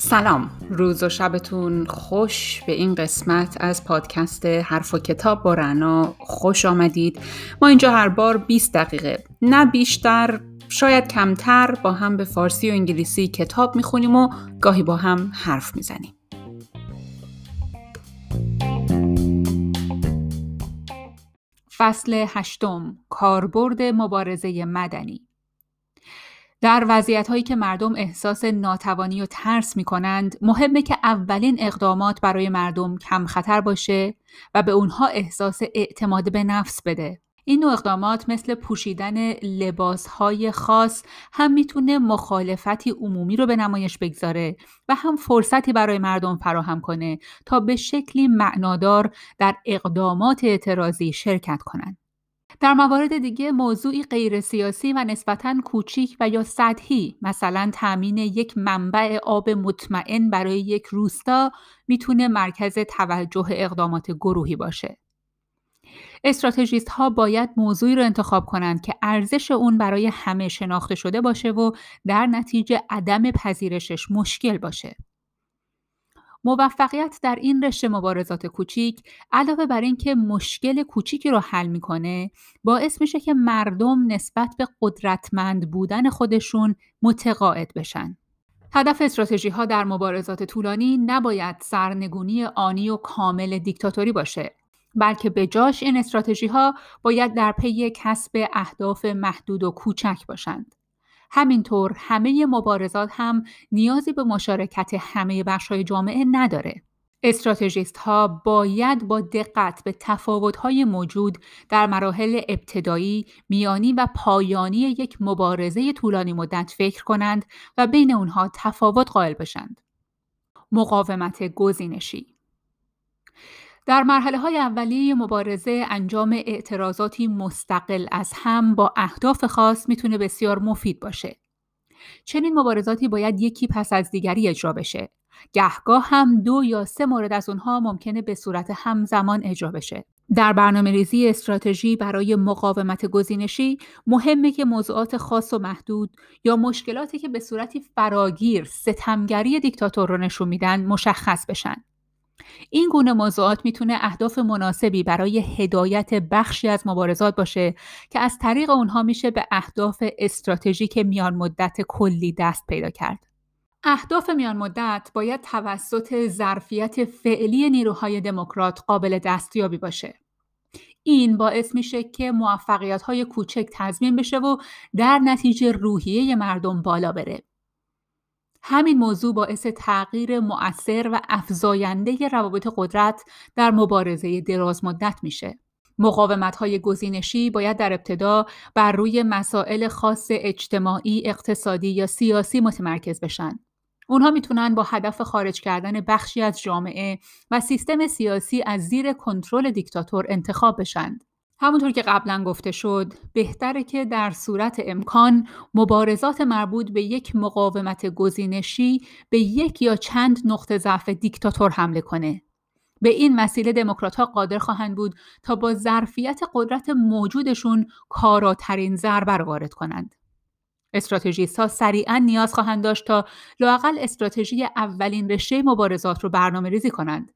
سلام. روز و شبتون خوش به این قسمت از پادکست حرف و کتاب با رنا. خوش آمدید. ما اینجا هر بار 20 دقیقه. نه بیشتر شاید کمتر با هم به فارسی و انگلیسی کتاب می‌خونیم و گاهی با هم حرف می‌زنیم. فصل هشتم کاربرد مبارزه مدنی در وضعیت هایی که مردم احساس ناتوانی و ترس می کنند مهمه که اولین اقدامات برای مردم کم خطر باشه و به اونها احساس اعتماد به نفس بده. این نوع اقدامات مثل پوشیدن لباس های خاص هم می‌تونه مخالفتی عمومی رو به نمایش بگذاره و هم فرصتی برای مردم فراهم کنه تا به شکلی معنادار در اقدامات اعتراضی شرکت کنند. در موارد دیگه موضوعی غیر سیاسی و نسبتاً کوچیک و یا سطحی مثلا تامین یک منبع آب مطمئن برای یک روستا می‌تونه مرکز توجه اقدامات گروهی باشه. استراتژیست ها باید موضوعی رو انتخاب کنند که ارزش اون برای همه شناخته شده باشه و در نتیجه عدم پذیرشش مشکل باشه. موفقیت در این رشته مبارزات کوچیک علاوه بر اینکه مشکل کوچیکی رو حل می‌کنه باعث میشه که مردم نسبت به قدرتمند بودن خودشون متقاعد بشن هدف استراتژی ها در مبارزات طولانی نباید سرنگونی آنی و کامل دیکتاتوری باشه بلکه به جاش این استراتژی ها باید در پی کسب اهداف محدود و کوچک باشند همینطور همه مبارزات هم نیازی به مشارکت همه های جامعه نداره. استراتژیست ها باید با دقت به تفاوت های موجود در مراحل ابتدایی، میانی و پایانی یک مبارزه طولانی مدت فکر کنند و بین اونها تفاوت قائل بشند. مقاومت گزینشی در مرحله های اولیه مبارزه انجام اعتراضاتی مستقل از هم با اهداف خاص می‌تونه بسیار مفید باشه. چنین مبارزاتی باید یکی پس از دیگری اجرا بشه. گهگاه هم دو یا سه مورد از اونها ممکنه به صورت همزمان اجرا بشه. در برنامه ریزی استراتژی برای مقاومت گزینشی مهمه که موضوعات خاص و محدود یا مشکلاتی که به صورتی فراگیر ستمگری دیکتاتور رو نشون میدن مشخص بشن. این گونه موضوعات می‌تونه اهداف مناسبی برای هدایت بخشی از مبارزات باشه که از طریق اونها میشه به اهداف استراتژیک میان مدت کلی دست پیدا کرد. اهداف میان مدت باید توسط ظرفیت فعلی نیروهای دموکرات قابل دستیابی باشه. این باعث میشه که موفقیت های کوچک تضمین بشه و در نتیجه روحیه مردم بالا بره. همین موضوع باعث تغییر مؤثر و افزاینده روابط قدرت در مبارزه دراز مدت میشه. مقاومت های گزینشی باید در ابتدا بر روی مسائل خاص اجتماعی، اقتصادی یا سیاسی متمرکز بشن. اونها می‌تونن با هدف خارج کردن بخشی از جامعه و سیستم سیاسی از زیر کنترل دیکتاتور انتخاب بشند. همونطور که قبلا گفته شد بهتره که در صورت امکان مبارزات مربوط به یک مقاومت گزینشی به یک یا چند نقطه ضعف دیکتاتور حمله کنه. به این وسیله دموکرات ها قادر خواهند بود تا با ظرفیت قدرت موجودشون کاراترین ضربه رو وارد کنند. استراتژیست ها سریعا نیاز خواهند داشت تا لاقل استراتژی اولین رشته مبارزات رو برنامه ریزی کنند.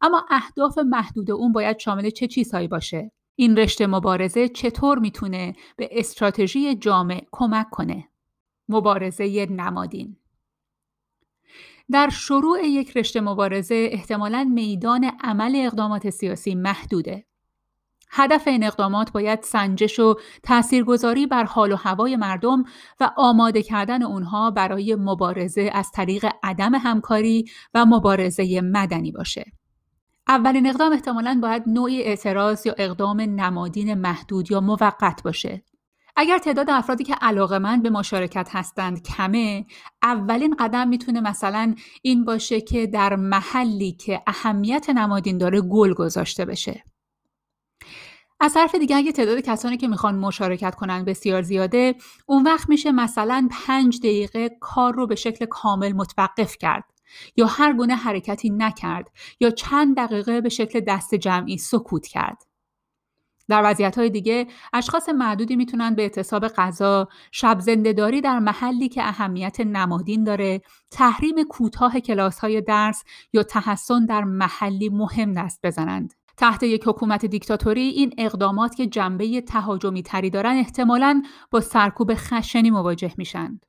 اما اهداف محدود اون باید شامل چه چیزهایی باشه؟ این رشته مبارزه چطور می‌تونه به استراتژی جامع کمک کنه؟ مبارزه نمادین در شروع یک رشته مبارزه احتمالا میدان عمل اقدامات سیاسی محدوده. هدف این اقدامات باید سنجش و تاثیرگذاری بر حال و هوای مردم و آماده کردن اونها برای مبارزه از طریق عدم همکاری و مبارزه مدنی باشه. اولین اقدام احتمالا باید نوعی اعتراض یا اقدام نمادین محدود یا موقت باشه. اگر تعداد افرادی که علاقمند به مشارکت هستند کمه اولین قدم می‌تونه مثلا این باشه که در محلی که اهمیت نمادین داره گل گذاشته بشه از طرف دیگه اگه تعداد کسانی که می‌خوان مشارکت کنن بسیار زیاده اون وقت میشه مثلا پنج دقیقه کار رو به شکل کامل متوقف کرد یا هر گونه حرکتی نکرد یا چند دقیقه به شکل دست جمعی سکوت کرد. در وضعیت‌های دیگه اشخاص معدودی می‌تونن به اعتصاب غذا، شب زندهداری در محلی که اهمیت نمادین داره، تحریم کوتاه کلاس‌های درس یا تحسن در محلی مهم دست بزنند. تحت یک حکومت دیکتاتوری این اقدامات که جنبه تهاجمی تری دارن احتمالاً با سرکوب خشنی مواجه میشن.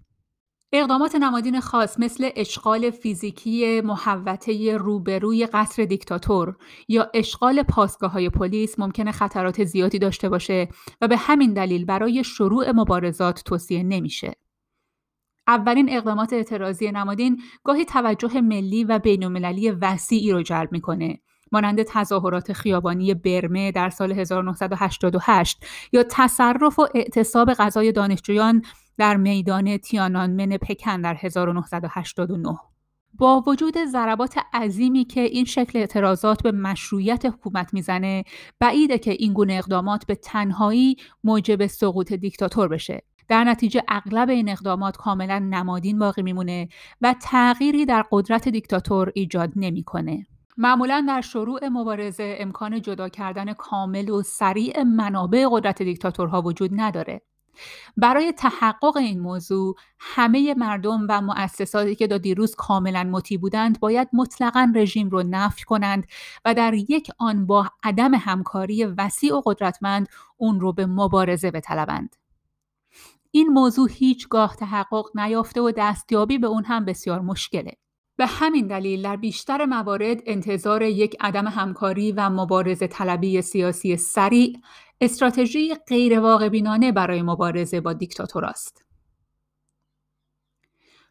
اقدامات نمادین خاص مثل اشغال فیزیکی محوطه روبروی قصر دیکتاتور یا اشغال پاسگاه های پلیس ممکنه خطرات زیادی داشته باشه و به همین دلیل برای شروع مبارزات توصیه نمیشه. اولین اقدامات اعتراضی نمادین گاهی توجه ملی و بین‌المللی وسیعی رو جلب می‌کنه مانند تظاهرات خیابانی برمه در سال 1988 یا تصرف و اعتصاب غذای دانشجویان در میدان تیانانمن پکن در 1989 با وجود ضربات عظیمی که این شکل اعتراضات به مشروعیت حکومت می‌زنه بعیده که این گونه اقدامات به تنهایی موجب سقوط دیکتاتور بشه در نتیجه اغلب این اقدامات کاملا نمادین باقی میمونه و تغییری در قدرت دیکتاتور ایجاد نمی‌کنه. معمولا در شروع مبارزه امکان جدا کردن کامل و سریع منابع قدرت دیکتاتورها وجود نداره. برای تحقق این موضوع همه مردم و مؤسساتی که تا دیروز کاملا مطیع بودند باید مطلقا رژیم رو نفی کنند و در یک آن با عدم همکاری وسیع و قدرتمند اون رو به مبارزه بطلبند. این موضوع هیچگاه تحقق نیافته و دستیابی به اون هم بسیار مشکله. به همین دلیل در بیشتر موارد انتظار یک عدم همکاری و مبارزه طلبی سیاسی سریع استراتژی غیر واقع بینانه برای مبارزه با دیکتاتور است.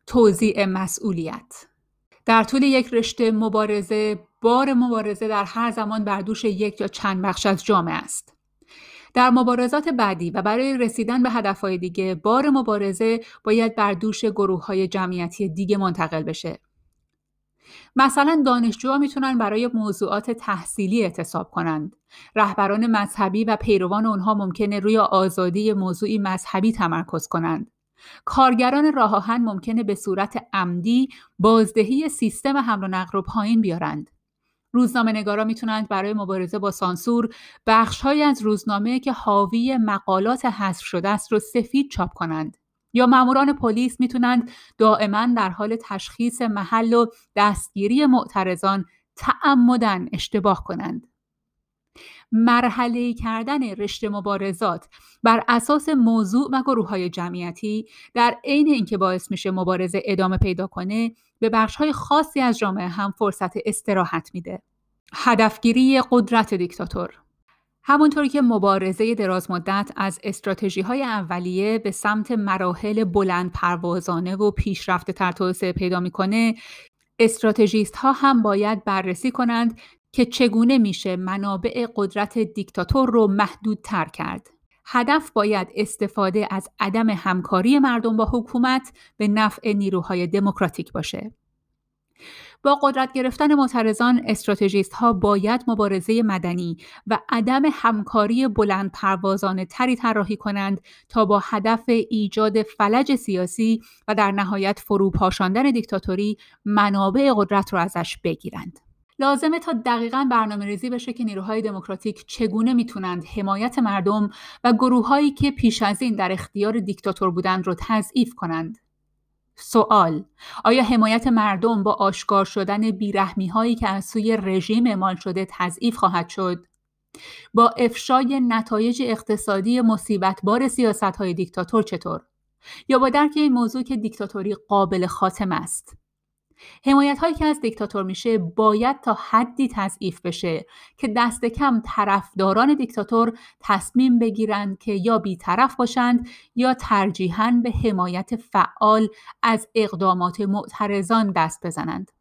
توزیع مسئولیت در طول یک رشته مبارزه بار مبارزه در هر زمان بر دوش یک یا چند بخش از جامعه است. در مبارزات بعدی و برای رسیدن به هدفهای دیگه بار مبارزه باید بر دوش گروه های جمعیتی دیگه منتقل بشه مثلا دانشجوها می‌تونن برای موضوعات تحصیلی اعتصاب کنند. رهبران مذهبی و پیروان اونها ممکنه روی آزادی موضوعی مذهبی تمرکز کنند. کارگران راه آهن ممکنه به صورت عمدی بازدهی سیستم حمل و نقل رو پایین بیارند. روزنامه نگارا می‌تونند برای مبارزه با سانسور بخشهایی از روزنامه که حاوی مقالات حذف شده است رو سفید چاپ کنند. یا ماموران پلیس می‌تونند دائما در حال تشخیص محل و دستگیری معترضان تعمدن اشتباه کنند. مرحله کردن رشته مبارزات بر اساس موضوع و گروه های جمعیتی در عین اینکه باعث میشه مبارزه ادامه پیدا کنه به بخش های خاصی از جامعه هم فرصت استراحت میده. هدفگیری قدرت دیکتاتور همونطوری که مبارزه دراز مدت از استراتژی های اولیه به سمت مراحل بلند پروازانه و پیشرفته تر توسعه پیدا می‌کنه استراتژیست ها هم باید بررسی کنند که چگونه میشه منابع قدرت دیکتاتور رو محدود تر کرد. هدف باید استفاده از عدم همکاری مردم با حکومت به نفع نیروهای دموکراتیک باشه. با قدرت گرفتن معترضان استراتژیست ها باید مبارزه مدنی و عدم همکاری بلند پروازانه تری طراحی کنند تا با هدف ایجاد فلج سیاسی و در نهایت فروپاشاندن دیکتاتوری منابع قدرت را ازش بگیرند. لازمه تا دقیقا برنامه ریزی بشه که نیروهای دموکراتیک چگونه می‌تونند حمایت مردم و گروههایی که پیش از این در اختیار دیکتاتور بودند رو تضعیف کنند. سوال آیا حمایت مردم با آشکار شدن بیرحمی هایی که از سوی رژیم اعمال شده تضعیف خواهد شد؟ با افشای نتایج اقتصادی مصیبتبار سیاست های دیکتاتور چطور؟ یا با درک این موضوع که دیکتاتوری قابل خاتم است؟ حمایت هایی که از دیکتاتور میشه باید تا حدی تضعیف بشه که دست کم طرفداران دیکتاتور تصمیم بگیرند که یا بیطرف باشند یا ترجیحاً به حمایت فعال از اقدامات معترضان دست بزنند.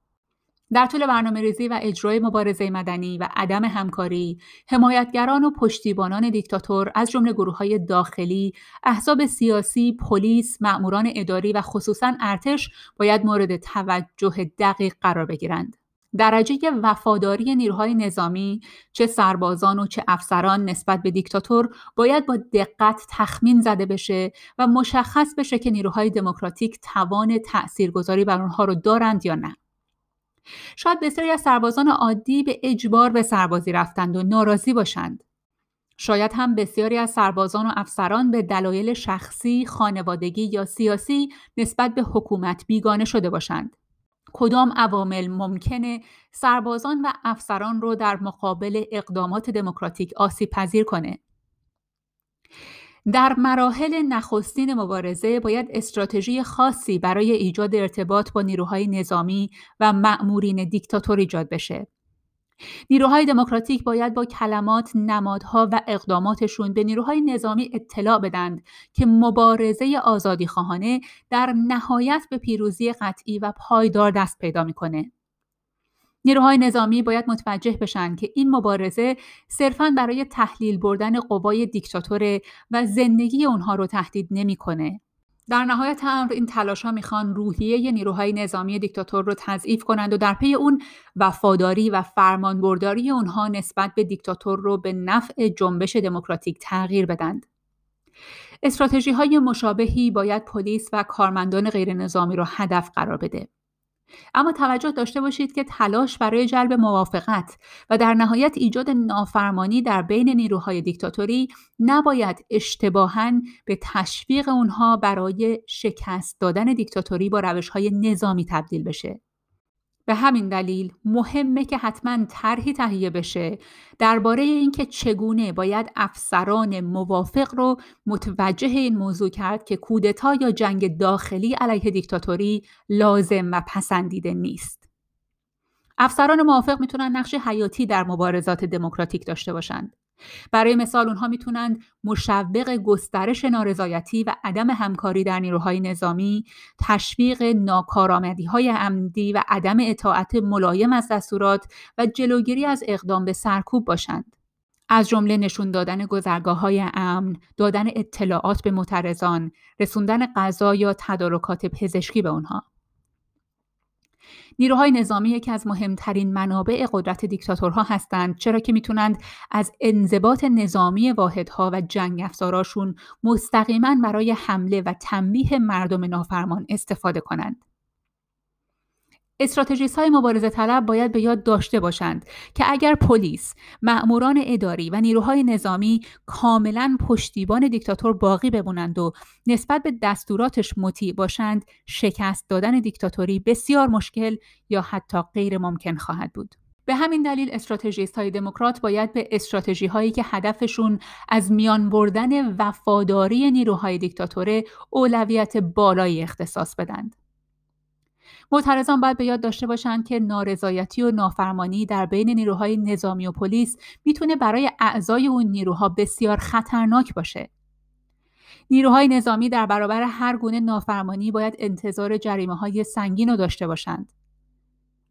در طول برنامه ریزی و اجرای مبارزه مدنی و عدم همکاری، حمایتگران و پشتیبانان دیکتاتور از جمله گروه های داخلی، احزاب سیاسی، پلیس، مأموران اداری و خصوصا ارتش باید مورد توجه دقیق قرار بگیرند. درجه وفاداری نیروهای نظامی چه سربازان و چه افسران نسبت به دیکتاتور باید با دقت تخمین زده بشه و مشخص بشه که نیروهای دموکراتیک توان تاثیرگذاری بر آنها رو دارند یا نه. شاید بسیاری از سربازان عادی به اجبار به سربازی رفتند و ناراضی باشند. شاید هم بسیاری از سربازان و افسران به دلایل شخصی، خانوادگی یا سیاسی نسبت به حکومت بیگانه شده باشند. کدام عوامل ممکنه سربازان و افسران رو در مقابل اقدامات دموکراتیک آسیب پذیر کنه؟ در مراحل نخستین مبارزه باید استراتژی خاصی برای ایجاد ارتباط با نیروهای نظامی و مأمورین دیکتاتور ایجاد بشه. نیروهای دموکراتیک باید با کلمات، نمادها و اقداماتشون به نیروهای نظامی اطلاع بدند که مبارزه آزادی خواهانه در نهایت به پیروزی قطعی و پایدار دست پیدا می‌کنه. نیروهای نظامی باید متوجه بشن که این مبارزه صرفاً برای تحلیل بردن قوای دیکتاتوره و زندگی اونها رو تهدید نمی‌کنه. در نهایت امر این تلاش ها می‌خوان روحیه نیروهای نظامی دیکتاتور رو تضعیف کنند و در پی اون وفاداری و فرمانبرداری اونها نسبت به دیکتاتور رو به نفع جنبش دموکراتیک تغییر بدند. استراتژی های مشابهی باید پلیس و کارمندان غیر نظامی رو هدف قرار بده. اما توجه داشته باشید که تلاش برای جلب موافقت و در نهایت ایجاد نافرمانی در بین نیروهای دیکتاتوری نباید اشتباها به تشویق اونها برای شکست دادن دیکتاتوری با روشهای نظامی تبدیل بشه. به همین دلیل مهمه که حتما طرحی تهیه بشه درباره اینکه چگونه باید افسران موافق رو متوجه این موضوع کرد که کودتا یا جنگ داخلی علیه دیکتاتوری لازم و پسندیده نیست. افسران موافق می‌تونن نقش حیاتی در مبارزات دموکراتیک داشته باشند. برای مثال اونها می‌تونند مشوق گسترش نارضایتی و عدم همکاری در نیروهای نظامی، تشویق ناکارآمدی های عمدی و عدم اطاعت ملایم از دستورات و جلوگیری از اقدام به سرکوب باشند. از جمله نشون دادن گذرگاه های امن، دادن اطلاعات به معترضان، رسوندن غذا یا تدارکات پزشکی به آنها. نیروهای نظامی یکی از مهمترین منابع قدرت دیکتاتورها هستند چرا که می‌تونند از انضباط نظامی واحدها و جنگ افزاراشون مستقیما برای حمله و تنبیه مردم نافرمان استفاده کنند. استراتژیست های مبارزه طلب باید به یاد داشته باشند که اگر پلیس، مأموران اداری و نیروهای نظامی کاملا پشتیبان دیکتاتور باقی بمونند و نسبت به دستوراتش مطیع باشند، شکست دادن دیکتاتوری بسیار مشکل یا حتی غیر ممکن خواهد بود. به همین دلیل استراتژیست های دموکرات باید به استراتژی هایی که هدفشون از میان بردن وفاداری نیروهای دیکتاتوره اولویت بالایی اختصاص بدند. معترضان باید به یاد داشته باشند که نارضایتی و نافرمانی در بین نیروهای نظامی و پلیس می‌تونه برای اعضای اون نیروها بسیار خطرناک باشه. نیروهای نظامی در برابر هر گونه نافرمانی باید انتظار جریمه های سنگین رو داشته باشند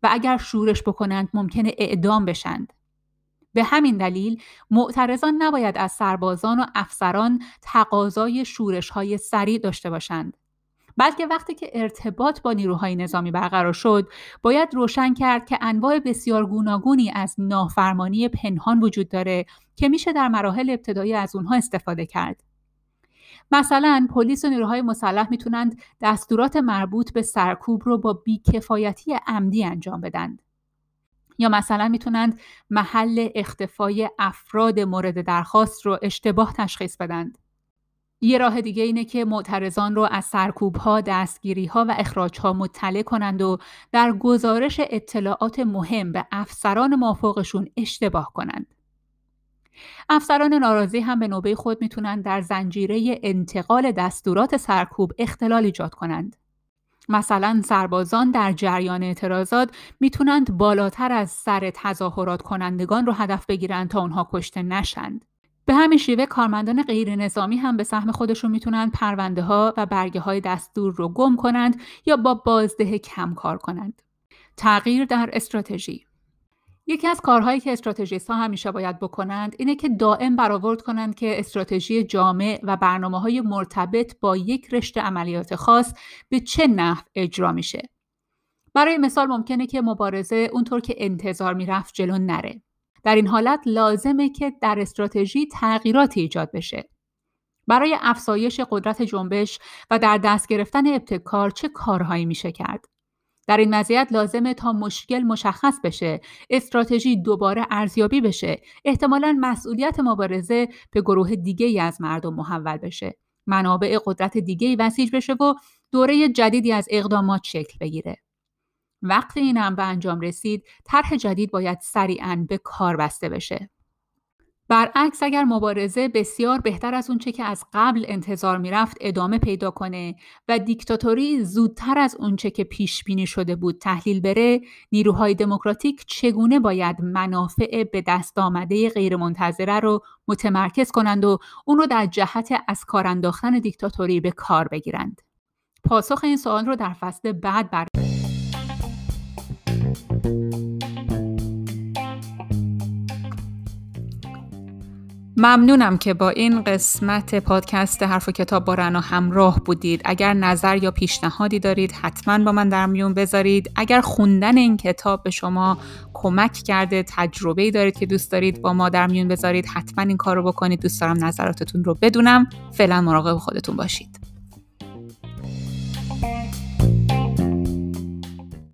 و اگر شورش بکنند ممکنه اعدام بشند. به همین دلیل معترضان نباید از سربازان و افسران تقاضای شورش های سریع داشته باشند. بلکه وقتی که ارتباط با نیروهای نظامی برقرار شد باید روشن کرد که انواع بسیار گوناگونی از نافرمانی پنهان وجود داره که میشه در مراحل ابتدایی از اونها استفاده کرد. مثلا پلیس و نیروهای مسلح می‌تونند دستورات مربوط به سرکوب رو با بیکفایتی عمدی انجام بدن. یا مثلا می‌تونند محل اختفای افراد مورد درخواست رو اشتباه تشخیص بدند. یه راه دیگه اینه که معترضان رو از سرکوب ها، دستگیری ها و اخراج ها مطلع کنند و در گزارش اطلاعات مهم به افسران موافقشون اشتباه کنند. افسران ناراضی هم به نوبه خود می‌تونند در زنجیره انتقال دستورات سرکوب اختلال ایجاد کنند. مثلا سربازان در جریان اعتراضات می‌تونند بالاتر از سر تظاهرات کنندگان رو هدف بگیرند تا اونها کشته نشند. به همین شیوه کارمندان غیر نظامی هم به سهم خودشون می‌تونن پرونده ها و برگه های دستور رو گم کنند یا با بازده کم کار کنند. تغییر در استراتژی یکی از کارهایی که استراتژیست ها همیشه باید بکنند اینه که دائم برآورد کنند که استراتژی جامع و برنامه های مرتبط با یک رشته عملیات خاص به چه نحو اجرا میشه. برای مثال ممکنه که مبارزه اونطور که انتظار می‌رفت جلو نره. در این حالت لازمه که در استراتژی تغییراتی ایجاد بشه. برای افزایش قدرت جنبش و در دست گرفتن ابتکار چه کارهایی میشه کرد؟ در این وضعیت لازمه تا مشکل مشخص بشه استراتژی دوباره ارزیابی بشه احتمالا مسئولیت مبارزه به گروه دیگه ای از مردم محول بشه منابع قدرت دیگه ای وسیج بشه و دوره جدیدی از اقدامات شکل بگیره وقتی این هم به انجام رسید طرح جدید باید سریعا به کار بسته بشه. برعکس اگر مبارزه بسیار بهتر از اونچه که از قبل انتظار می‌رفت ادامه پیدا کنه و دیکتاتوری زودتر از اونچه که پیش بینی شده بود تحلیل بره نیروهای دموکراتیک چگونه باید منافع به دست آمده غیرمنتظره رو متمرکز کنند و اون رو در جهت از کار انداختن دیکتاتوری به کار بگیرند؟ پاسخ این سوال رو در فصل بعد بر ممنونم که با این قسمت پادکست حرف و کتاب با رنا همراه بودید. اگر نظر یا پیشنهادی دارید حتما با من در میون بذارید. اگر خوندن این کتاب به شما کمک کرده تجربه دارید که دوست دارید با ما در میون بذارید حتما این کار رو بکنید. دوست دارم نظراتتون رو بدونم. فعلا مراقب خودتون باشید.